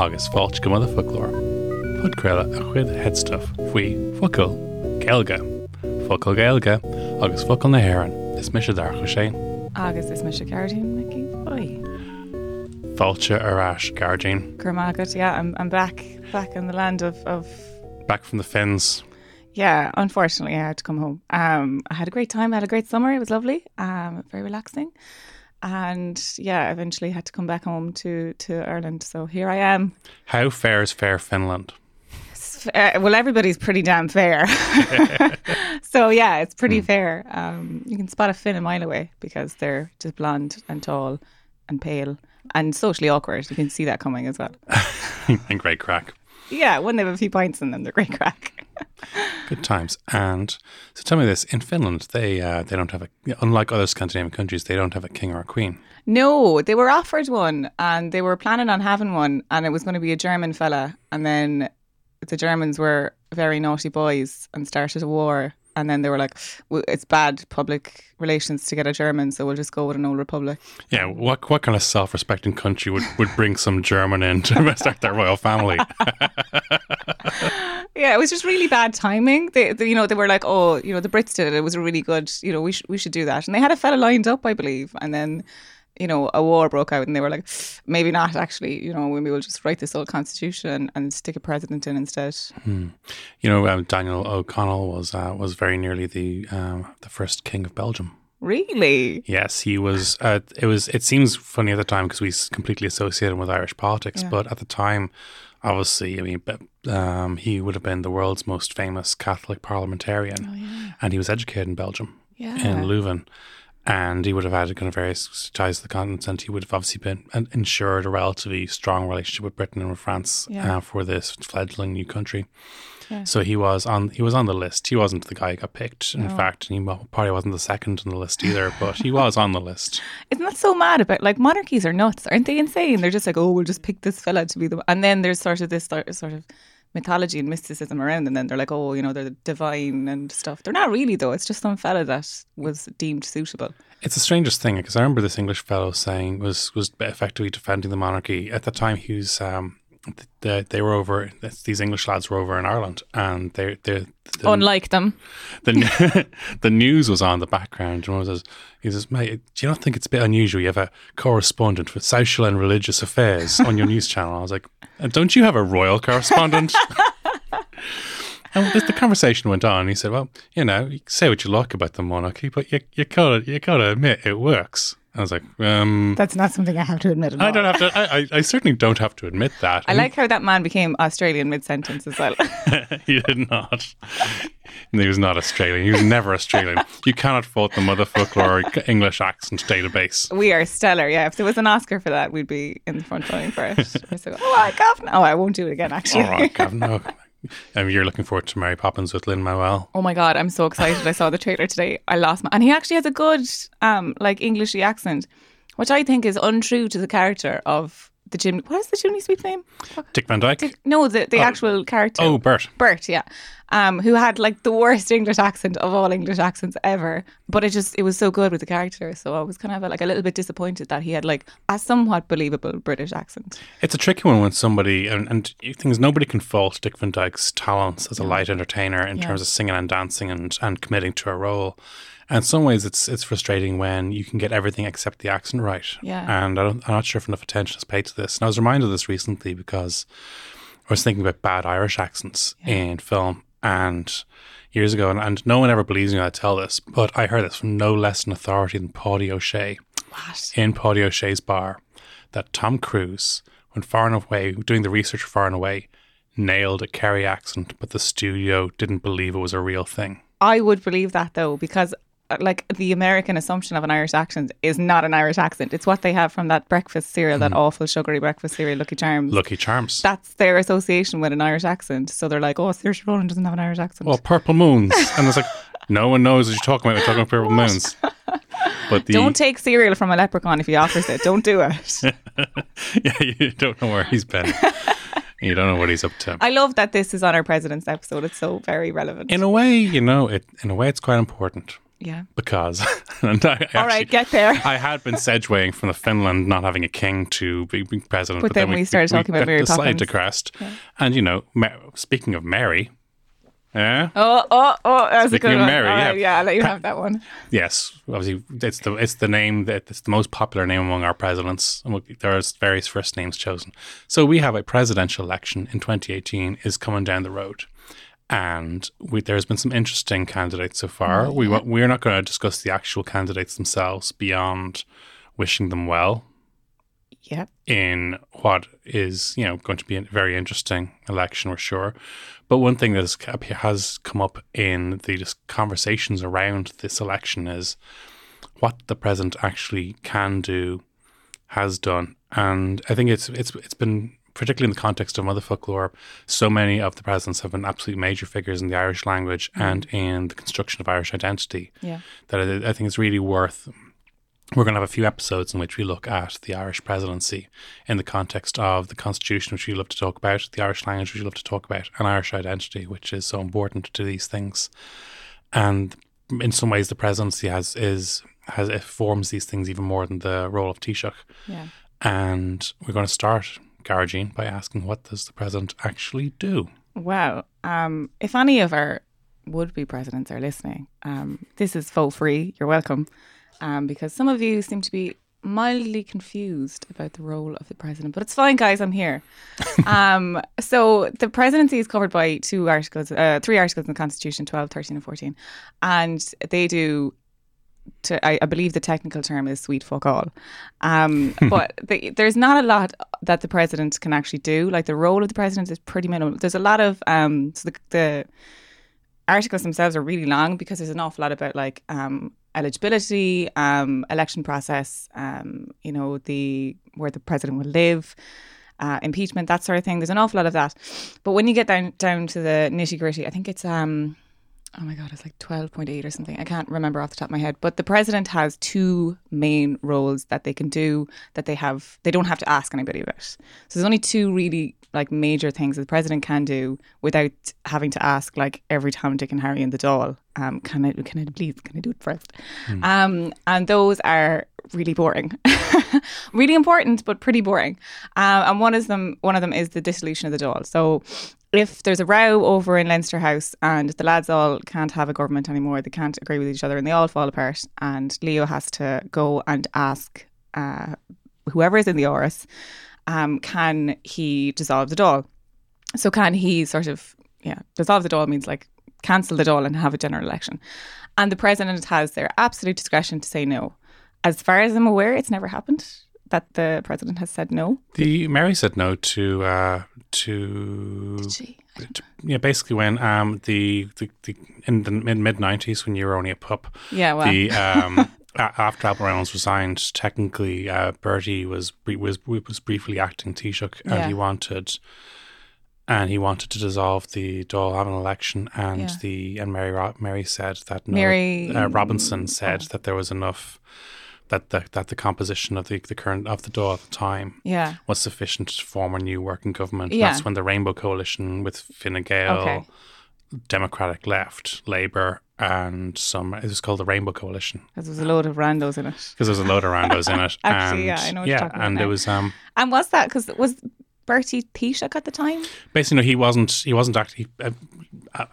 Agus fáilt go mother folklór. Fud creile er a chuid headstuff faoi focail, Gelga, focail gailga agus focail na haan is mis dar chu sé. agus is me se Gardine Oi. Fáilte arás yeah, I'm I'm back back in the land of of back from the fens. yeah, unfortunately I had to come home. Um I had a great time, I had a great summer, it was lovely, um, very relaxing. And yeah, eventually had to come back home to to Ireland. So here I am. How fair is fair Finland? Uh, well, everybody's pretty damn fair. so yeah, it's pretty fair. Um, you can spot a Finn a mile away because they're just blonde and tall and pale and socially awkward. You can see that coming as well. and great crack. Yeah, when they have a few pints in them, they're great crack. Good times. And so tell me this: in Finland, they uh, they don't have a unlike other Scandinavian countries, they don't have a king or a queen. No, they were offered one and they were planning on having one, and it was going to be a German fella. And then the Germans were very naughty boys and started a war. And then they were like, "W- it's bad public relations to get a German, so we'll just go with an old republic. Yeah, what what kind of self-respecting country would, would bring some German in to start their royal family? Yeah, it was just really bad timing. They, they, you know, they were like, "Oh, you know, the Brits did it. It was a really good. You know, we should we should do that." And they had a fella lined up, I believe, and then, you know, a war broke out, and they were like, "Maybe not. Actually, you know, maybe we'll just write this old constitution and stick a president in instead." You know, um, Daniel O'Connell was uh, was very nearly the um, the first king of Belgium. Really? Yes, he was. Uh, it was. It seems funny at the time because we completely associate him with Irish politics, Yeah. but at the time, obviously, I mean, um, he would have been the world's most famous Catholic parliamentarian, and he was educated in Belgium, Yeah. in Leuven. And he would have had kind of various ties to the continent, and he would have obviously been and ensured a relatively strong relationship with Britain and with France Yeah. uh, for this fledgling new country. Yeah. So he was on he was on the list. He wasn't the guy who got picked. In fact, he probably wasn't the second on the list either, but he was on the list. Isn't that so mad about like monarchies are nuts, aren't they insane? They're just like, oh, we'll just pick this fella to be the, and then there's sort of this sort of mythology and mysticism around, and then they're like, oh, you know, they're divine and stuff. They're not really though. It's just some fella that was deemed suitable. It's the strangest thing because I remember this English fellow saying was was effectively defending the monarchy at the time. He was um, th- they, were over. These English lads were over in Ireland, and they they the, Unlike them, the the news was on the background. And one says, he says, mate, do you not think it's a bit unusual? You have a correspondent for social and religious affairs on your news channel. I was like, "Uh, don't you have a royal correspondent? And the conversation went on, he said, "Well, you know, you say what you like about the monarchy, but you you gotta you gotta admit it works." I was like, um, that's not something I have to admit. At "I all. don't have to. I, I, I certainly don't have to admit that." I like how that man became Australian mid sentence as well. he did not. he was not Australian. He was never Australian. You cannot fault the Motherfoclóir English accent database. we are stellar. Yeah, if there was an Oscar for that, we'd be in the front line for it. We're so, oh, I Gavin. Oh, I won't do it again. Actually. All right, Gavin. No. Um, you're looking forward to Mary Poppins with Lin-Manuel. Oh my god, I'm so excited! I saw the trailer today. I lost my, and he actually has a good, um, like Englishy accent, which I think is untrue to the character of the chimney. What is the chimney sweep's name? Dick Van Dyke. No, the the actual character. Oh, Bert. Bert, yeah, um, who had like the worst English accent of all English accents ever. But it just it was so good with the character, so I was kind of like a little bit disappointed that he had like a somewhat believable British accent. It's a tricky one when somebody, and, and things nobody can fault Dick Van Dyke's talents as a light entertainer in Yeah. terms of singing and dancing and, and committing to a role. And in some ways, it's it's frustrating when you can get everything except the accent right. Yeah. And I don't, I'm not sure if enough attention is paid to this. And I was reminded of this recently because I was thinking about bad Irish accents in film and years ago, and, and no one ever believes me when I tell this, but I heard this from no less an authority than Paddy O'Shea What? in Paddy O'Shea's bar. that Tom Cruise, when Far and Away, doing the research for Far and Away, nailed a Kerry accent, but the studio didn't believe it was a real thing. I would believe that though, because like the American assumption of an Irish accent is not an Irish accent. It's what they have from that breakfast cereal, that hmm. awful sugary breakfast cereal, Lucky Charms. Lucky Charms. That's their association with an Irish accent. So they're like, oh, Saoirse Ronan doesn't have an Irish accent. well, Purple Moons. and it's like, no one knows what you're talking about. We're talking about Purple Moons. But the, Don't take cereal from a leprechaun if he offers it. Don't do it. yeah, you don't know where he's been. you don't know what he's up to. I love that this is on our president's episode. It's so very relevant. in a way, you know, it in a way, it's quite important yeah. because. and I All right, actually- get there. I had been segueing from the Finland not having a king to being president, But then we started talking about got Mary slightly Poppins. depressed. And you know, Ma- speaking of Mary, yeah, Oh, oh, oh, that's a good one. Mary, All yeah. right, yeah, I'll let you have that one. yes, obviously it's the it's the name that it's the most popular name among our presidents. We- There's various first names chosen. So we have a presidential election in 2018 is coming down the road. And we, there's been some interesting candidates so far. Mm-hmm. We wa- we're not going to discuss the actual candidates themselves beyond wishing them well Yeah. in what is you know going to be a very interesting election, we're sure. But one thing that has, has come up in the just conversations around this election is what the president actually can do, has done, and I think it's it's it's been particularly in the context of Motherfoclóir. So many of the presidents have been absolute major figures in the Irish language mm. and in the construction of Irish identity Yeah. that I, I think it's really worth. We're going to have a few episodes in which we look at the Irish presidency in the context of the Constitution, which we love to talk about, the Irish language, which we love to talk about, and Irish identity, which is so important to these things. And in some ways, the presidency has is has it forms these things even more than the role of Taoiseach. Yeah. And we're going to start, Garagine, by asking what does the president actually do? Wow. Um, if any of our would be presidents are listening, um, this is faux free. You're welcome. Um, because some of you seem to be mildly confused about the role of the president, but it's fine, guys. I'm here. um, so the presidency is covered by two articles, uh, three articles in the Constitution 12, 13, and 14. And they do to I, I believe the technical term is sweet fuck all. Um, but the, there's not a lot that the president can actually do. Like the role of the president is pretty minimal. There's a lot of um, so the, the articles themselves are really long because there's an awful lot about like um, eligibility, um, election process, um, you know, the where the president will live. Uh, impeachment, that sort of thing. There's an awful lot of that, but when you get down down to the nitty gritty, I think it's um, oh my god, it's like 12.8 or something. I can't remember off the top of my head. But the president has two main roles that they can do that they have they don't have to ask anybody about. So there's only two really like major things that the president can do without having to ask like every Tom, Dick and Harry in the Dáil. Um, can I can I please can I do it first? Um, and those are really boring, really important but pretty boring. Um, and one of them one of them is the dissolution of the Dáil. So if there's a row over in Leinster House and the lads all can't have a government anymore, they can't agree with each other and they all fall apart, and Leo has to go and ask uh, whoever is in the Áras, um, can he dissolve the Dáil? So can he sort of yeah dissolve the Dáil means like cancel the Dáil and have a general election, and the president has their absolute discretion to say no. As far as I'm aware, it's never happened that the president has said no. The Mary said no to uh, to Gee, t- yeah, basically when um the, the, the in the mid mid nineties when you were only a pup, Yeah, well, the um after Albert Reynolds resigned, technically uh, Bertie was was was briefly acting Taoiseach, and Yeah. he wanted. And he wanted to dissolve the Dáil, have an election, and Yeah. the and Mary Mary said that no, Mary- uh, Robinson said oh. that there was enough that the that the composition of the the current of the Dáil at the time yeah, was sufficient to form a new working government. Yeah. That's when the Rainbow Coalition with Fine Gael, Okay. Democratic Left, Labour, and some, it was called the Rainbow Coalition because there was a load of randos in it. because there was a load of randos in it. Actually, and, yeah, I know what you're yeah, talking about and now. it was um, And was that because was Bertie Taoiseach at the time? basically no, he wasn't. He wasn't actually. Uh,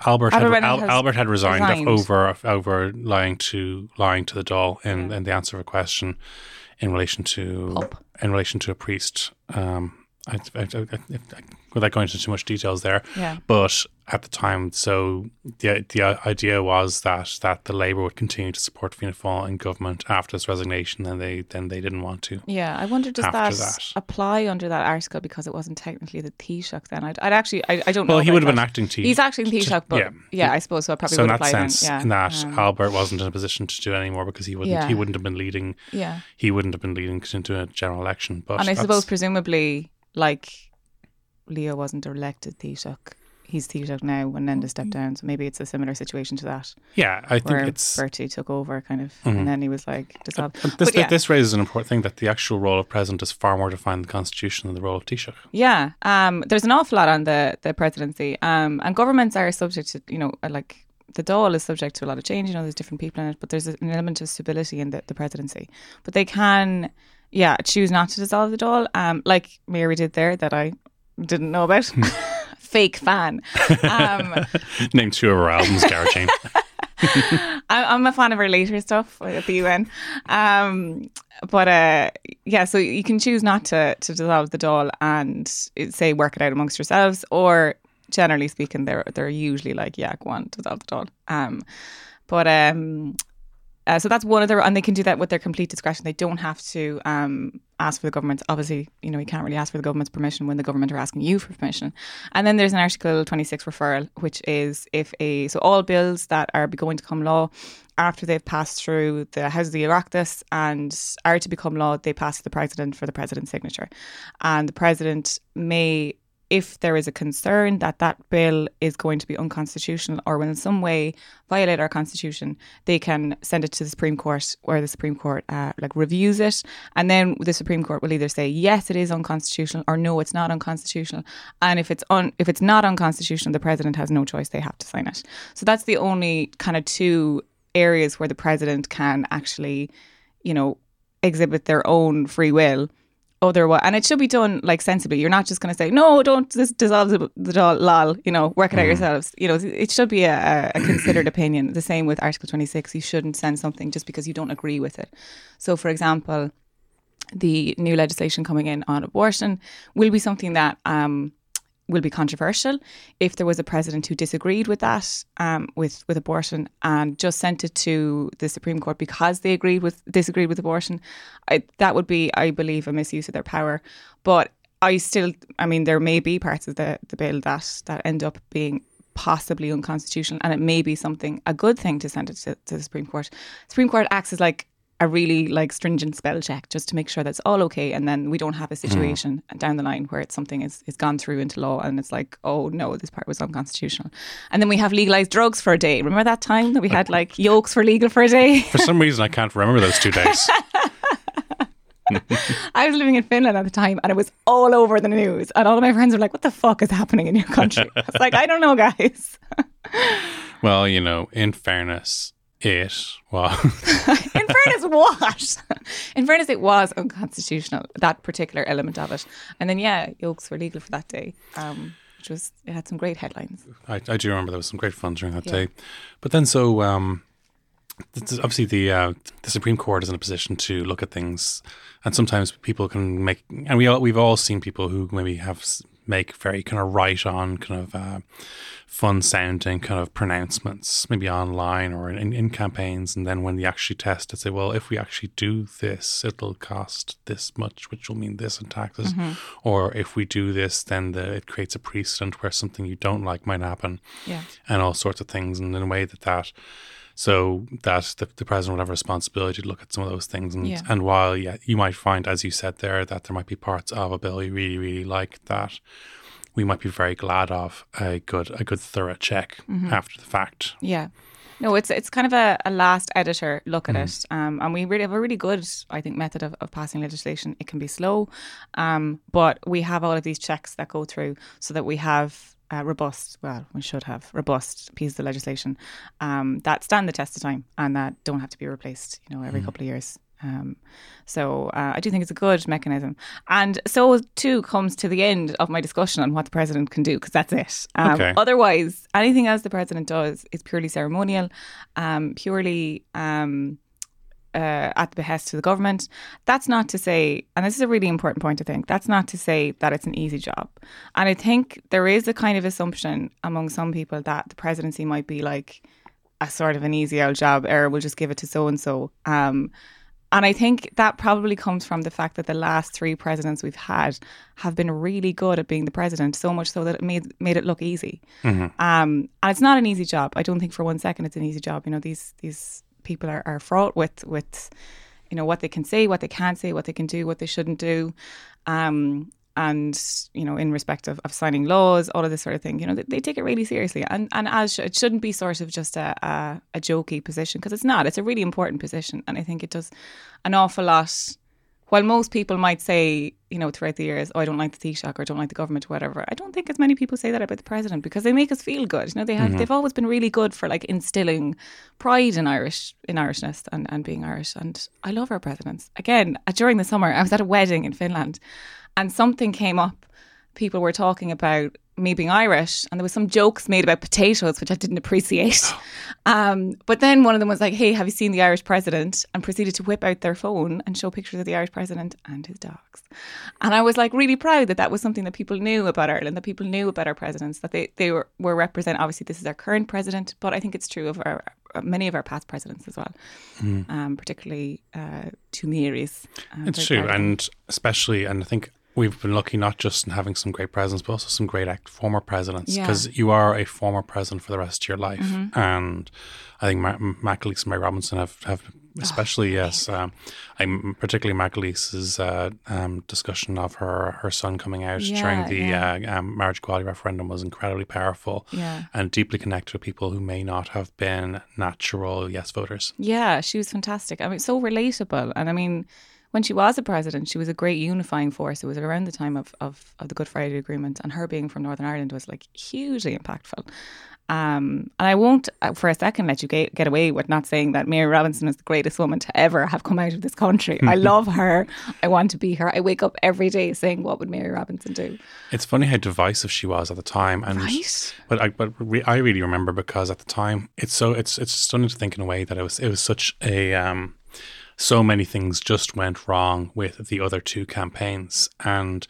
Albert Albert had, Al, Albert had resigned, resigned. over over lying to lying to the Dáil in, in the answer of a question in relation to Pup. in relation to a priest. Um, I, I, I, I, without going into too much details there. Yeah. But at the time, so the the idea was that that the Labour would continue to support Fianna Fáil in government after his resignation, and they then they didn't want to. Yeah, I wonder does that, that. apply under that article because it wasn't technically the Taoiseach then? I'd, I'd actually, I, I don't know. Well, he would have been acting to. He's acting Taoiseach, but yeah. yeah, I suppose so. It probably so in that apply sense, then. Yeah. in that Um, Albert wasn't in a position to do it anymore because he wouldn't Yeah. he wouldn't have been leading yeah, he wouldn't have been leading into a general election. But and I suppose presumably, like Leo wasn't elected Taoiseach. He's Taoiseach now when Enda stepped down, so maybe it's a similar situation to that, yeah, I think where it's Bertie took over, kind of, and then he was like dissolved. And This, But yeah. this raises an important thing that the actual role of president is far more defined in the constitution than the role of Taoiseach. Yeah, um, there's an awful lot on the the presidency, um, and governments are subject to you know uh, like the Dáil is subject to a lot of change. You know, there's different people in it, but there's an element of stability in the, the presidency. But they can, yeah, choose not to dissolve the Dáil, um, like Mary did there that I didn't know about. Fake fan. Um, Name two of her albums, Garrett I'm a fan of her later stuff at the UN. Um, but uh, yeah, so you can choose not to, to dissolve the Dáil and uh, say work it out amongst yourselves, or generally speaking, they're they're usually like, yeah, go on, dissolve the Dáil. Um, but um, uh, so that's one of their, and they can do that with their complete discretion. They don't have to um, ask for the government's. Obviously, you know, you can't really ask for the government's permission when the government are asking you for permission. And then there's an Article 26 referral, which is if a so all bills that are going to come law after they've passed through the House of the Oireachtas and are to become law, they pass to the president for the president's signature, and the president may if there is a concern that that bill is going to be unconstitutional or will in some way violate our constitution, they can send it to the Supreme Court, where the Supreme Court uh, like reviews it, and then the Supreme Court will either say yes, it is unconstitutional, or no, it's not unconstitutional. And if it's un- if it's not unconstitutional, the president has no choice; they have to sign it. So that's the only kind of two areas where the president can actually, you know, exhibit their own free will otherwise and it should be done like sensibly. You're not just going to say no don't dis- dissolve the, Dáil, lol you know work it out yourselves. You know it should be a, a considered opinion. The same with article 26 you shouldn't send something just because you don't agree with it. So for example the new legislation coming in on abortion will be something that um, will be controversial if there was a president who disagreed with that um, with with abortion and just sent it to the Supreme Court because they agreed with disagreed with abortion. I, that would be, I believe, a misuse of their power. But I still, I mean, there may be parts of the the bill that that end up being possibly unconstitutional, and it may be something a good thing to send it to, to the Supreme Court. Supreme Court acts as like a really like stringent spell check just to make sure that's all okay and then we don't have a hmm. situation down the line where it's something is, is gone through into law and it's like oh no this part was unconstitutional. And then we have legalized drugs for a day. Remember that time that we had like yolks for legal for a day? For some reason, I can't remember those two days. I was living in Finland at the time and it was all over the news and all of my friends were like what the fuck is happening in your country? I was like I don't know guys. Well, you know, in fairness, it well, in fairness, what? in fairness, it was unconstitutional, that particular element of it. And then, yeah, yolks were legal for that day, um, which was, it had some great headlines. I, I do remember there was some great fun during that Yeah. day. But then, so um, obviously the uh, the Supreme Court is in a position to look at things, and sometimes people can make, and we all we've all seen people who maybe have make very kind of right on kind of uh, fun sounding kind of pronouncements, maybe online or in, in campaigns, and then when they actually test it, say, well, if we actually do this, it'll cost this much, which will mean this in taxes, or if we do this, then the, it creates a precedent where something you don't like might happen. Yeah. and all sorts of things, and in a way that that so that the, the president would have a responsibility to look at some of those things, and Yeah. and while yeah, you might find, as you said there, that there might be parts of a bill you really really like that we might be very glad of a good a good thorough check Mm-hmm. after the fact. Yeah. No, it's it's kind of a, a last editor look at Mm. it, um, and we really have a really good, I think, method of, of passing legislation. It can be slow, um, but we have all of these checks that go through so that we have uh, robust, well, we should have robust pieces of legislation um, that stand the test of time and that don't have to be replaced, you know, Mm. every couple of years. Um, so uh, I do think it's a good mechanism, and so too comes to the end of my discussion on what the president can do because that's it. Um, Okay. Otherwise, anything else the president does is purely ceremonial, um, purely um, uh, at the behest of the government. That's not to say, and this is a really important point to think, that's not to say that it's an easy job. And I think there is a kind of assumption among some people that the presidency might be like a sort of an easy old job, or we'll just give it to so and so. And I think that probably comes from the fact that the last three presidents we've had have been really good at being the president, so much so that it made made it look easy. Um, and it's not an easy job. I don't think for one second it's an easy job. You know, these these people are, are fraught with with you know what they can say, what they can't say, what they can do, what they shouldn't do. Um, and you know, in respect of, of signing laws, all of this sort of thing, you know, they, they take it really seriously, and and as sh- it shouldn't be sort of just a a, a jokey position because it's not. It's a really important position, and I think it does an awful lot. While most people might say, you know, throughout the years, oh, I don't like the Taoiseach or I don't like the government or whatever, I don't think as many people say that about the president because they make us feel good. You know, they have they've always been really good for like instilling pride in Irish in Irishness and, and being Irish. And I love our presidents. Again, uh, during the summer, I was at a wedding in Finland and something came up. People were talking about me being Irish, and there was some jokes made about potatoes, which I didn't appreciate. Um, but then one of them was like, "Hey, have you seen the Irish president?" and proceeded to whip out their phone and show pictures of the Irish president and his dogs. And I was like really proud that that was something that people knew about Ireland, that people knew about our presidents, that they they were were represent. Obviously, this is our current president, but I think it's true of our many of our past presidents as well, um, particularly uh, two Marys. Um, It's true, them. and especially, and I think we've been lucky not just in having some great presidents, but also some great act- former presidents. Yeah. Because you are a former president for the rest of your life, and I think Ma- McAleese and Mary Robinson have have especially yes, um, I'm particularly McAleese's uh, um, discussion of her her son coming out during the yeah. uh, um, marriage equality referendum was incredibly powerful Yeah. and deeply connected to people who may not have been natural yes voters. Yeah, she was fantastic. I mean, so relatable. And I mean, when she was a president, she was a great unifying force. It was around the time of, of, of the Good Friday Agreement, and her being from Northern Ireland was like hugely impactful. Um, and I won't, uh, for a second, let you get, get away with not saying that Mary Robinson is the greatest woman to ever have come out of this country. I love her. I want to be her. I wake up every day saying, "What would Mary Robinson do?" It's funny how divisive she was at the time, and Right? but I but re- I really remember because at the time it's so it's it's stunning to think in a way that it was it was such a um so many things just went wrong with the other two campaigns and.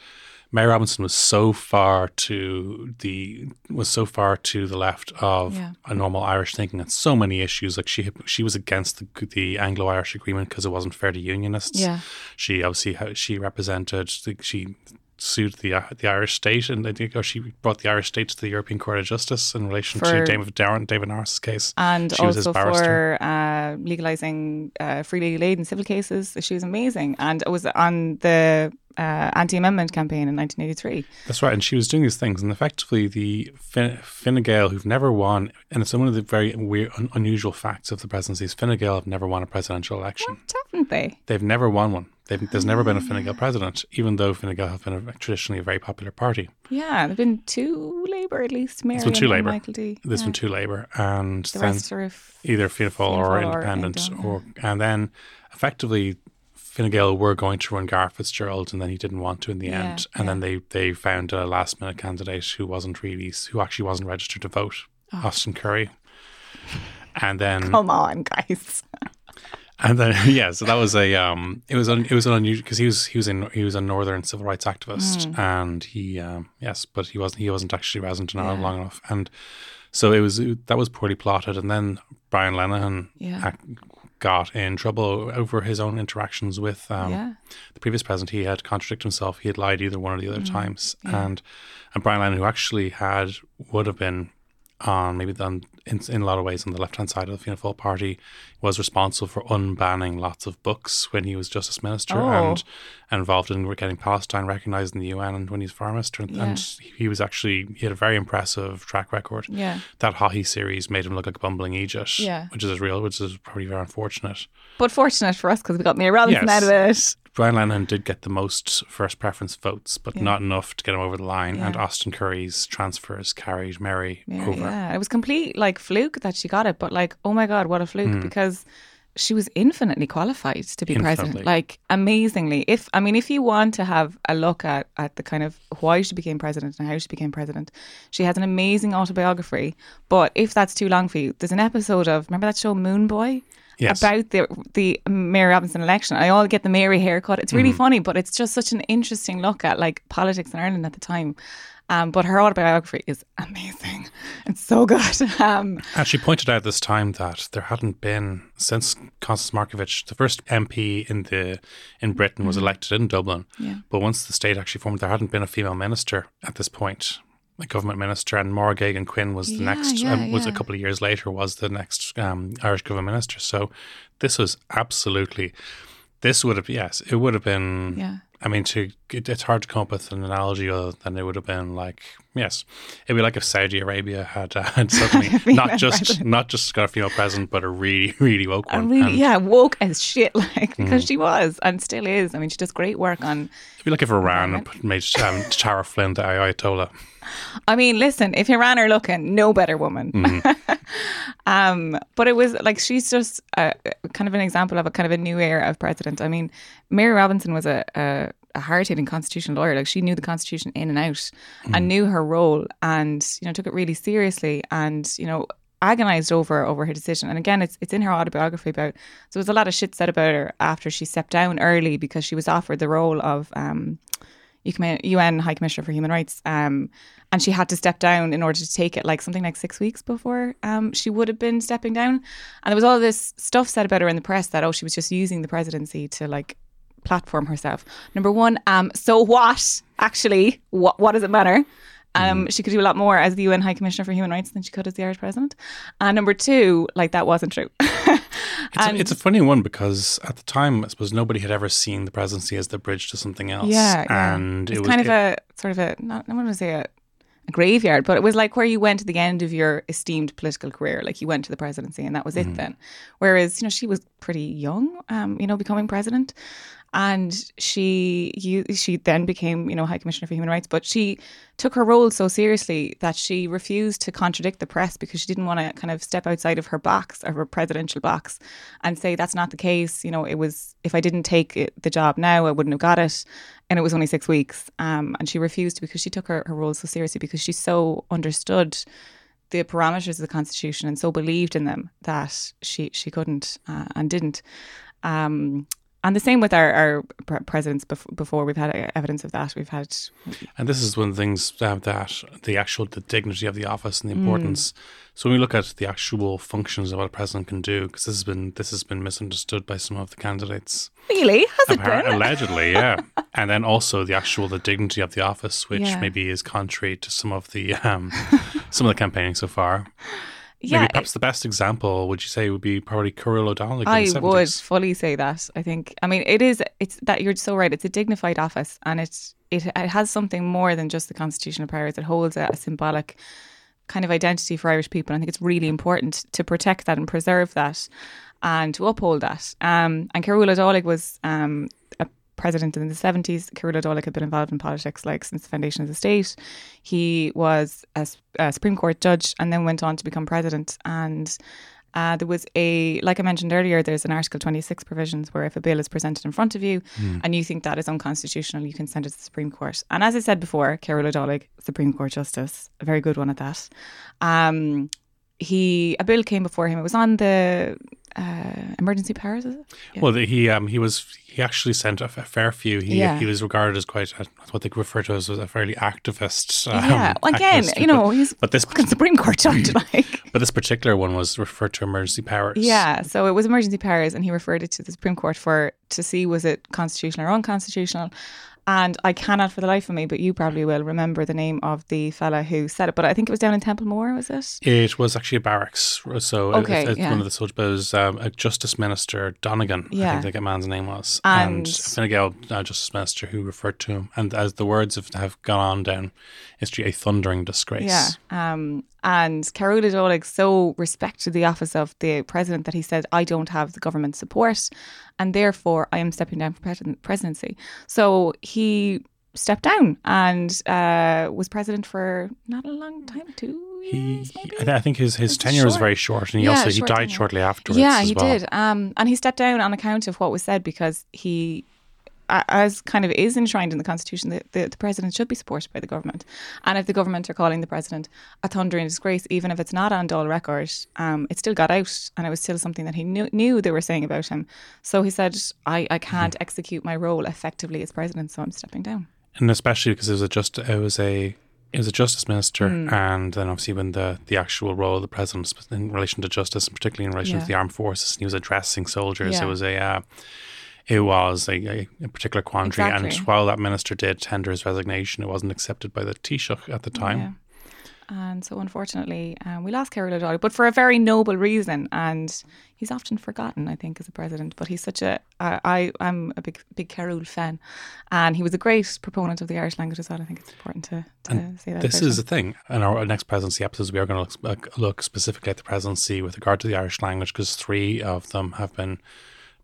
Mary Robinson was so far to the was so far to the left of Yeah. a normal Irish thinking on so many issues. Like she she was against the, the Anglo Irish agreement because it wasn't fair to unionists. Yeah. She obviously she represented she sued the uh, the Irish state and I think or she brought the Irish state to the European Court of Justice in relation For- to David Darren, David Norris's case. and She also barrister. for uh, legalizing uh, freely in civil cases. She was amazing, and it was on the uh, anti-amendment campaign in 1983. That's right, and she was doing these things, and effectively the fin- Fine Gael, who've never won, and it's one of the very weird, un- unusual facts of the presidency is Fine Gael have never won a presidential election. Haven't they? They've never won one. They've, there's never been a Fine Gael president, even though Fine Gael have been a, traditionally a very popular party. Yeah, there've been two Labour at least. Mary been two and Labour. Michael D. There's yeah. been two Labour, and The then rest are either Fianna Fáil or or independent, Independent, or and then effectively Fine Gael were going to run Garret FitzGerald, and then he didn't want to in the Yeah, end, and then they they found a last minute candidate who wasn't really who actually wasn't registered to vote, Oh. Austin Currie, and then Come on, guys. and then yeah, so that was a um, it was un, it was an unusual because he was he was in he was a northern civil rights activist, Hmm. and he um, yes, but he wasn't he wasn't actually resident in Ireland Yeah. long enough, and so it was that was poorly plotted, and then Brian Lenihan Yeah. got in trouble over his own interactions with um, Yeah. the previous president. He had contradicted himself. He had lied either one or the other Mm, times, and and Brian Lenihan, who actually had would have been on maybe then in, in a lot of ways on the left hand side of the Fianna Fáil party, was responsible for unbanning lots of books when he was justice minister Oh. and, and involved in getting Palestine recognised in the UN and when he was foreign minister. And, and he was actually he had a very impressive track record. Yeah. That Haughey series made him look like a bumbling Egypt, Yeah. which is real, which is probably very unfortunate. But fortunate for us because we got Mary Robinson Yes. out of it. Brian Lenihan did get the most first preference votes, but not enough to get him over the line. And Austin Currie's transfers carried Mary Mary, over. Yeah, it was complete like fluke that she got it, but like, oh my god, what a fluke because she was infinitely qualified to be Infinitely. president. Like amazingly. If I mean, if you want to have a look at at the kind of why she became president and how she became president, she has an amazing autobiography. But if that's too long for you, there's an episode of remember that show Moone Boy. Yes. about the the Mary Robinson election. I all get the Mary haircut. It's really Mm-hmm. funny, but it's just such an interesting look at like politics in Ireland at the time. Um, but her autobiography is amazing. It's so good. Um, And she pointed out this time that there hadn't been since Constance Markievicz, the first MP in the in Britain, was elected in Dublin. Mm-hmm. Yeah. But once the state actually formed, there hadn't been a female minister at this point, a government minister, and Máire Geoghegan-Quinn was the Yeah, next. yeah, um, was a couple of years later was the next um, Irish government minister. So this was absolutely. This would have yes, it would have been. Yeah. I mean, to it, it's hard to come up with an analogy other than it would have been like yes, it'd be like if Saudi Arabia had, uh, had suddenly not just president. not just got a female president, but a really really woke one. really, And yeah, woke as shit, like because Mm. she was and still is. I mean, she does great work on. It'd be like if Iran made um, Tara Flynn the Ayatollah. I mean, listen, if Iran are looking, no better woman. Mm-hmm. um, but it was like she's just a, a kind of an example of a kind of a new era of president. I mean, Mary Robinson was a, a, a hard-hitting constitutional lawyer. Like she knew the constitution in and out, and knew her role, and you know took it really seriously, and you know agonized over over her decision. And again, it's it's in her autobiography about. So there was a lot of shit said about her after she stepped down early because she was offered the role of. Um, UN High Commissioner for Human Rights, um, and she had to step down in order to take it, like something like six weeks before um, she would have been stepping down. And there was all this stuff said about her in the press that oh, she was just using the presidency to like platform herself. Number one, um, so what? Actually, what what does it matter? Um, She could do a lot more as the UN High Commissioner for Human Rights than she could as the Irish President. And number two, like that wasn't true. It's, a, it's a funny one because at the time, I suppose nobody had ever seen the presidency as the bridge to something else. Yeah, yeah. and it's it was kind of it- a sort of a not I want to say a, a graveyard, but it was like where you went to the end of your esteemed political career, like you went to the presidency, and that was Mm-hmm. it then. Whereas you know she was pretty young, um, you know, becoming president, and she she then became you know high commissioner for human rights, but she took her role so seriously that she refused to contradict the press because she didn't want to kind of step outside of her box or her presidential box and say that's not the case. You know, it was if I didn't take it, the job now, I wouldn't have got it, and it was only six weeks. Um, and she refused because she took her, her role so seriously because she so understood the parameters of the constitution and so believed in them that she she couldn't uh, and didn't. Um, and the same with our, our presidents bef- before. We've had uh, evidence of that. We've had And this is one of the things um, that the actual the dignity of the office Mm. and the importance. So when we look at the actual functions of what a president can do, because this has been this has been misunderstood by some of the candidates, really has it been? allegedly, yeah. and then also the actual the dignity of the office, which Yeah. maybe is contrary to some of the um, some of the campaigning so far. Yeah, maybe perhaps the best example would you say would be probably Cearbhall Ó Dálaigh. I the 70s. would fully say that. I think. I mean, it is. It's that you're so right. It's a dignified office, and it's it it has something more than just the constitutional powers. It holds a, a symbolic kind of identity for Irish people. I think it's really important to protect that and preserve that, and to uphold that. Um, and Cearbhall Ó Dálaigh was um, president in the seventies. Cearbhall Ó Dálaigh had been involved in politics like since the foundation of the state. He was a Supreme Court judge and then went on to become president. And uh, there was a, like I mentioned earlier, there's an Article 26 provisions where if a bill is presented in front of you and you think that is unconstitutional, you can send it to the Supreme Court. And as I said before, Cearbhall Ó Dálaigh, Supreme Court Justice, a very good one at that. Um, he a bill came before him. It was on the uh, emergency powers. Is it? Yeah. Well, the, he um he was he actually sent a, f- a fair few. He Yeah. he was regarded as quite a, what they refer to as a fairly activist. Um, yeah. Well, again, activist, you know, he's but this Supreme Court judge, like. but this particular one was referred to emergency powers. Yeah, so it was emergency powers, and he referred it to the Supreme Court for to see was it constitutional or unconstitutional. And I cannot, for the life of me, but you probably will remember the name of the fella who said it. But I think it was down in Templemore, was it? It was actually a barracks. So it- Okay, it's, it's yeah. one of the but it was um, a Justice Minister Donegan. I Yeah. think that man's name was, And- and, Fine Gael uh, Justice Minister who referred to him, and as the words have, have gone on down history, a thundering disgrace. Yeah. Um, and Cearbhall Ó Dálaigh so respected the office of the president that he said, I don't have the government support, and therefore I am stepping down from presidency. So he stepped down and uh, was president for not a long time, two He, years, he- maybe? I, think his, his tenure was very short, and he Yeah, also he died tenure. shortly afterwards. Yeah, he well. did. Um, and he stepped down on account of what was said because he as kind of is enshrined in the constitution, the, the, the president should be supported by the government. And if the government are calling the president a thundering disgrace, even if it's not on Dáil record, um, it still got out, and it was still something that he knew, knew they were saying about him. So he said, "I, I can't execute my role effectively as president, so I'm stepping down." and especially because it was a just it was a it was a justice minister, and then obviously when the the actual role of the president in relation to justice, and particularly in relation Yeah. to the armed forces, and he was addressing soldiers. Yeah. It was a uh, it was a, a, particular quandary, and while that minister did tender his resignation, it wasn't accepted by the Taoiseach at the time. Yeah. And so, unfortunately, um, we lost Cearbhall Ó Dálaigh, but for a very noble reason. And he's often forgotten, I think, as a president. But he's such a I, I I'm a big big Carol fan, and he was a great proponent of the Irish language as well. I think it's important to, to say that. This is him. the thing. In our next presidency episodes, we are going to look, look specifically at the presidency with regard to the Irish language because three of them have been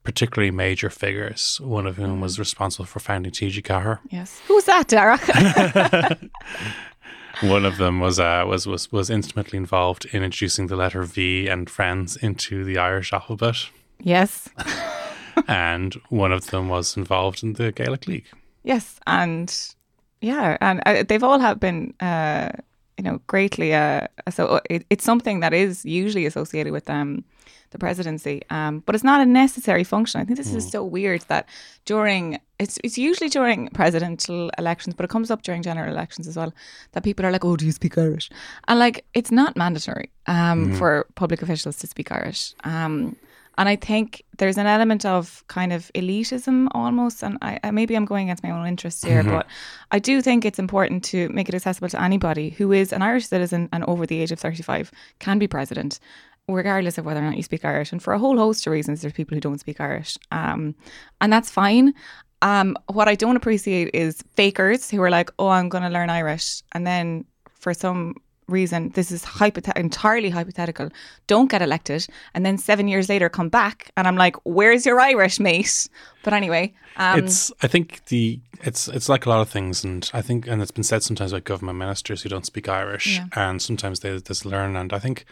particularly major figures, one of whom was responsible for founding TG4. yes. Who's that, Derek? One of them was, uh, was was was intimately involved in introducing the letter V and friends into the Irish alphabet, yes, and one of them was involved in the Gaelic League. yes, and yeah, and uh, they've all have been. Uh, you know, greatly. Uh, so it, it's something that is usually associated with um, the presidency, um, but it's not a necessary function. I think this is so weird that during it's it's usually during presidential elections, but it comes up during general elections as well. That people are like, "Oh, do you speak Irish?" And like, it's not mandatory um, for public officials to speak Irish. Um, and I think there's an element of kind of elitism almost. And I, I maybe I'm going against my own interests here, but I do think it's important to make it accessible to anybody who is an Irish citizen and over the age of 35 can be president, regardless of whether or not you speak Irish. And for a whole host of reasons, there's people who don't speak Irish. Um, and that's fine. Um, what I don't appreciate is fakers who are like, oh, I'm going to learn Irish. And then for some reason, this is hypothet- entirely hypothetical, don't get elected. And then seven years later come back. And I'm like, where's your Irish, mate? But anyway, um, it's I think the it's it's like a lot of things, and I think and it's been said sometimes by government ministers who don't speak Irish, Yeah. and sometimes they just learn. And I think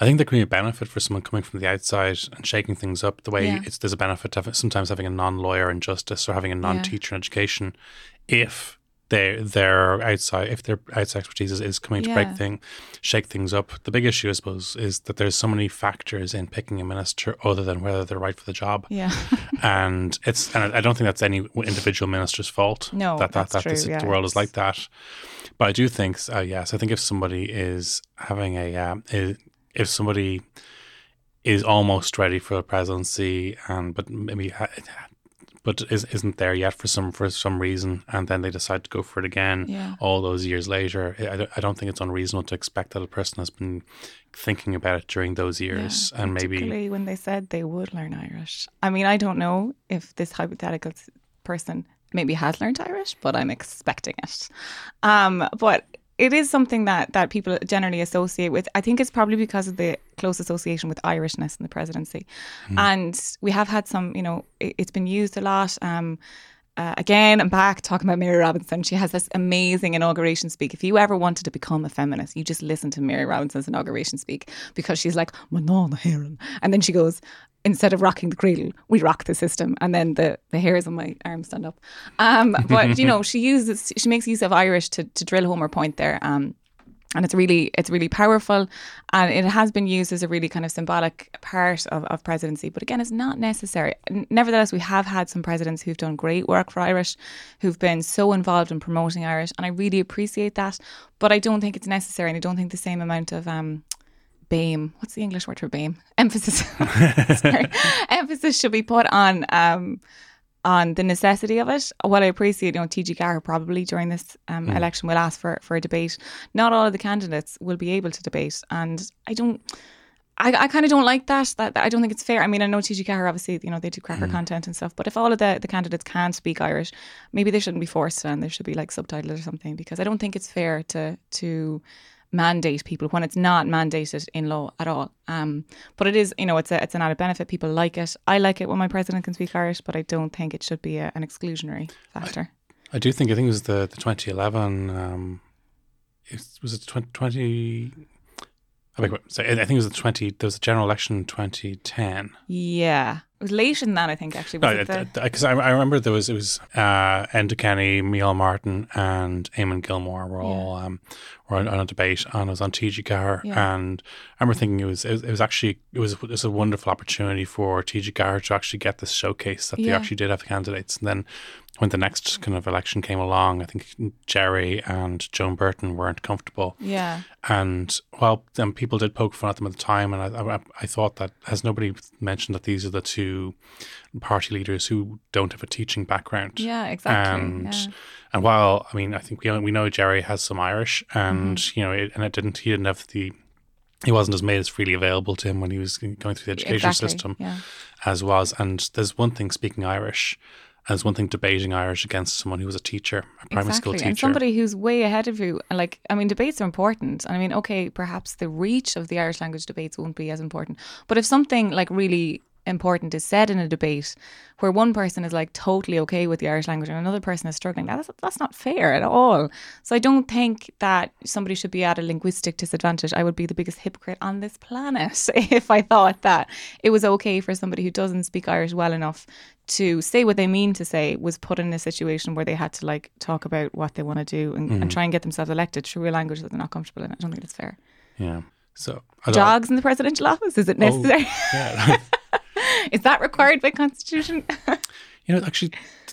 I think there can be a benefit for someone coming from the outside and shaking things up. The way Yeah. it's there's a benefit of sometimes having a non-lawyer in justice or having a non-teacher in education, if they their outside if their outside expertise is, is coming to Yeah. break thing, shake things up. The big issue, I suppose, is that there's so many factors in picking a minister other than whether they're right for the job yeah. and it's and I don't think that's any individual minister's fault. No, that that, that's that the, true, yeah, the world is like that. But I do think, uh, yes, I think if somebody is having a, um, i- if somebody is almost ready for the presidency, and but maybe but is, isn't there yet for some for some reason, and then they decide to go for it again Yeah. all those years later, I, I don't- think it's unreasonable to expect that a person has been thinking about it during those years, and maybe when they said they would learn Irish. I mean, I don't know if this hypothetical person maybe has learned Irish, but I'm expecting it. Um, but it is something that that people generally associate with. I think it's probably because of the close association with Irishness in the presidency, and we have had some. You know, it, it's been used a lot. Um, uh, again, I'm back talking about Mary Robinson. She has this amazing inauguration speak. If you ever wanted to become a feminist, you just listen to Mary Robinson's inauguration speak because she's like, Mná na hÉireann. And then she goes, instead of rocking the cradle, we rock the system. And then the, the hairs on my arm stand up. Um, but, you know, she uses, she makes use of Irish to, to drill home her point there. Um, and it's really it's really powerful and it has been used as a really kind of symbolic part of, of presidency but again it's not necessary nevertheless we have had some presidents who've done great work for irish who've been so involved in promoting irish and i really appreciate that but i don't think it's necessary and i don't think the same amount of um béim. What's the English word for béim? Emphasis. Emphasis should be put on um, on the necessity of it. What I appreciate, you know, TG4 probably during this um, election will ask for for a debate. Not all of the candidates will be able to debate, and I don't. I, I kind of don't like that, that. that I don't think it's fair. I mean, I know TG4 obviously, you know, they do cracker content and stuff. But if all of the, the candidates can speak Irish, maybe they shouldn't be forced and there should be like subtitles or something. Because I don't think it's fair to to mandate people when it's not mandated in law at all. Um, but it is, you know, it's a it's an added benefit. People like it. I like it when my president can speak Irish, but I don't think it should be a, an exclusionary factor. I do think I think it was the, the 2011. Um, it was it 20. 20 I, beg your- sorry, I think it was the 20. There was a general election in 2010. yeah, was later than that, I think. Actually, was No, it because I, I remember there was it was uh, Enda Kenny, Micheál Martin, and Eamon Gilmore were all um, were on, on a debate, and it was on TG4, Yeah. and I remember thinking it was it was, it was actually it was it was a wonderful opportunity for TG4 to actually get this showcase that they actually did have the candidates, and then when the next kind of election came along, I think Gerry and Joan Burton weren't comfortable. yeah, And while um, people did poke fun at them at the time, and I, I, I thought that has nobody mentioned that these are the two party leaders who don't have a teaching background. yeah, exactly. And yeah. and while I mean, I think we we know Gerry has some Irish, and Mm-hmm. you know, it, and it didn't he didn't have the he wasn't as made as freely available to him when he was going through the education Exactly, system yeah. as was. And there's one thing speaking Irish, and there's one thing debating Irish against someone who was a teacher, a primary school teacher. And somebody who's way ahead of you. And like, I mean, debates are important. And I mean, okay, perhaps the reach of the Irish language debates won't be as important. But if something like really important is said in a debate where one person is like totally okay with the Irish language and another person is struggling, that's, that's not fair at all. So I don't think that somebody should be at a linguistic disadvantage. I would be the biggest hypocrite on this planet if I thought that it was okay for somebody who doesn't speak Irish well enough to say what they mean to say was put in a situation where they had to like talk about what they want to do and, and mm-hmm. try and get themselves elected through a language that they're not comfortable in. I don't think that's fair. yeah. So Dogs in the presidential office, is it oh, necessary? Yeah. is that required by constitution? You know, actually,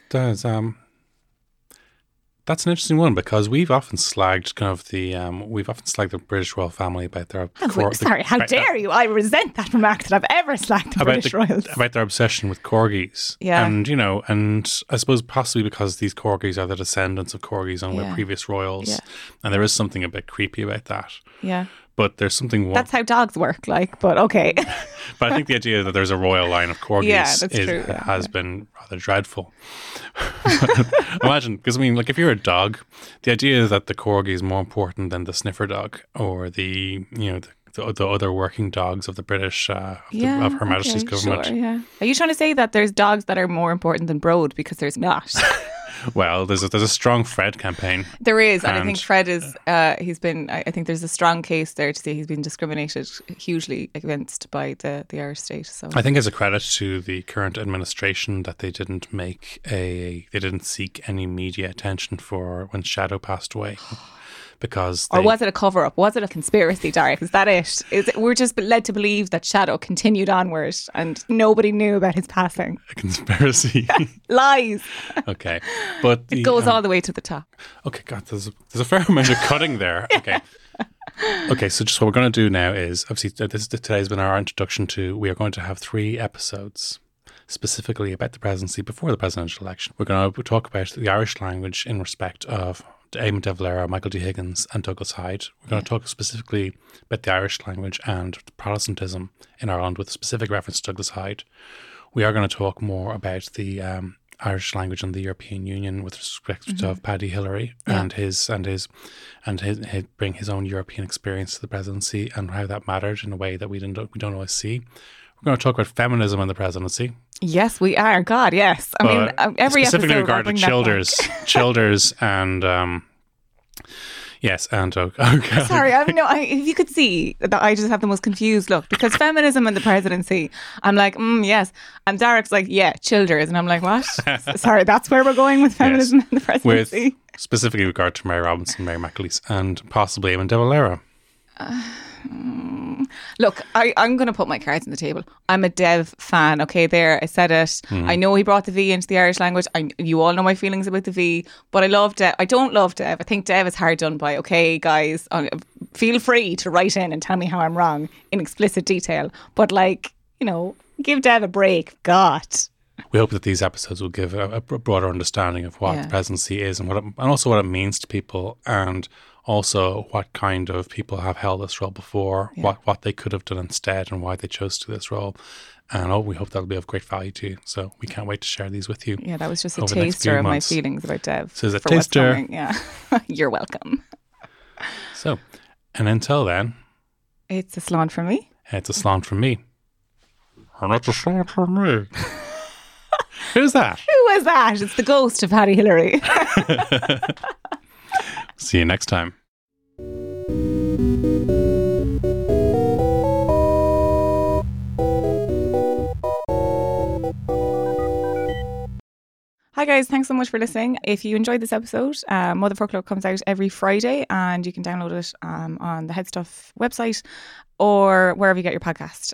does um, that's an interesting one because we've often slagged kind of the um, we've often slagged the British royal family about their Oh, cor- sorry, how the- dare you? I resent that remark that I've ever slacked the about British the- royals. about their obsession with corgis. Yeah. and you know, and I suppose possibly because these corgis are the descendants of corgis on Yeah. previous royals, Yeah. and there is something a bit creepy about that. yeah, But there's something. Wa- that's how dogs work. Like, but okay. but I think the idea that there's a royal line of corgis Yeah, is, true, yeah, has been rather dreadful. Imagine, because I mean, like if you're a dog, the idea that the corgi is more important than the sniffer dog or the you know the, the, the other working dogs of the British uh, of, the, of Her Majesty's okay, government. Sure, yeah. Are you trying to say that there's dogs that are more important than Bród because there's not? Well, there's a, there's a strong Fred campaign. There is, and, I think Fred is. Uh, he's been. I I think there's a strong case there to say he's been discriminated hugely against by the the Irish state. So I think it's a credit to the current administration that they didn't make a they didn't seek any media attention for when Shadow passed away. Because or was it a cover up? Was it a conspiracy, Derek? Is that it? Is it? We're just led to believe that Shadow continued onward and nobody knew about his passing. a conspiracy? Lies. okay, but the, It goes um, all the way to the top. Okay, God, there's a, there's a fair amount of cutting there. Okay. Okay, so just what we're going to do now is obviously this today has been our introduction to. We are going to have three episodes specifically about the presidency before the presidential election. We're going to talk about the Irish language in respect of Eamon De Valera, Michael D. Higgins, and Douglas Hyde. We're going to talk specifically about the Irish language and Protestantism in Ireland with specific reference to Douglas Hyde. We are going to talk more about the um, Irish language and the European Union with respect to Paddy Hillery and his and his and his, his bring his own European experience to the presidency and how that mattered in a way that we didn't we don't always see. We're going to talk about feminism in the presidency, Yes, we are. God, yes. I mean, but uh, every specifically episode regarding I bring that back. Childers, Childers, and um, yes, and oh, okay. Sorry, I no. I, if you could see that I just have the most confused look because feminism and the presidency, I'm like, mm, yes, and Derek's like, yeah, Childers, and I'm like, what? Sorry, that's where we're going with feminism and the with presidency. specifically regard to Mary Robinson, Mary McAleese, and possibly Eamon De Valera. Hmm. Look, I, I'm going to put my cards on the table. I'm a Dev fan. Okay, there, I said it. Hmm. I know he brought the V into the Irish language. I, you all know my feelings about the V, but I love Dev. I don't love Dev. I think Dev is hard done by. Okay, guys, feel free to write in and tell me how I'm wrong in explicit detail. But like, you know, give Dev a break. God. We hope that these episodes will give a, a broader understanding of what Yeah. the presidency is and what it, and also what it means to people, and also what kind of people have held this role before, what what they could have done instead, and why they chose to do this role. And oh, we hope that'll be of great value to you. So we can't wait to share these with you. Yeah, that was just a taster of my feelings about Dev. So it's a for taster. Yeah, you're welcome. So, and until then, It's a slán for me. it's a slán from me. And it's a slán from me. Who's that? Who was that? It's the ghost of Paddy Hillery. See you next time. Hi, guys. Thanks so much for listening. If you enjoyed this episode, uh, Motherfoclóir comes out every Friday and you can download it um, on the Headstuff website or wherever you get your podcast.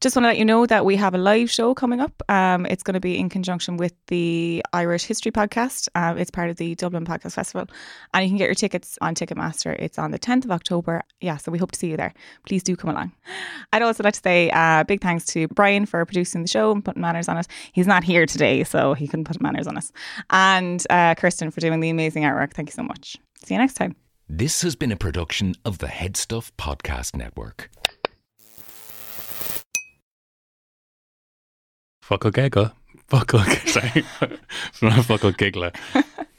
Just want to let you know that we have a live show coming up. Um, it's going to be in conjunction with the Irish History Podcast. Uh, it's part of the Dublin Podcast Festival. And you can get your tickets on Ticketmaster. It's on the 10th of October. Yeah, so we hope to see you there. Please do come along. I'd also like to say uh, big thanks to Brian for producing the show and putting manners on it. He's not here today, so he couldn't put manners on us. And uh, Kirsten for doing the amazing artwork. Thank you so much. See you next time. This has been a production of the Headstuff Podcast Network. Fuckle giggle. Fuckle, sorry. Fuckle giggler.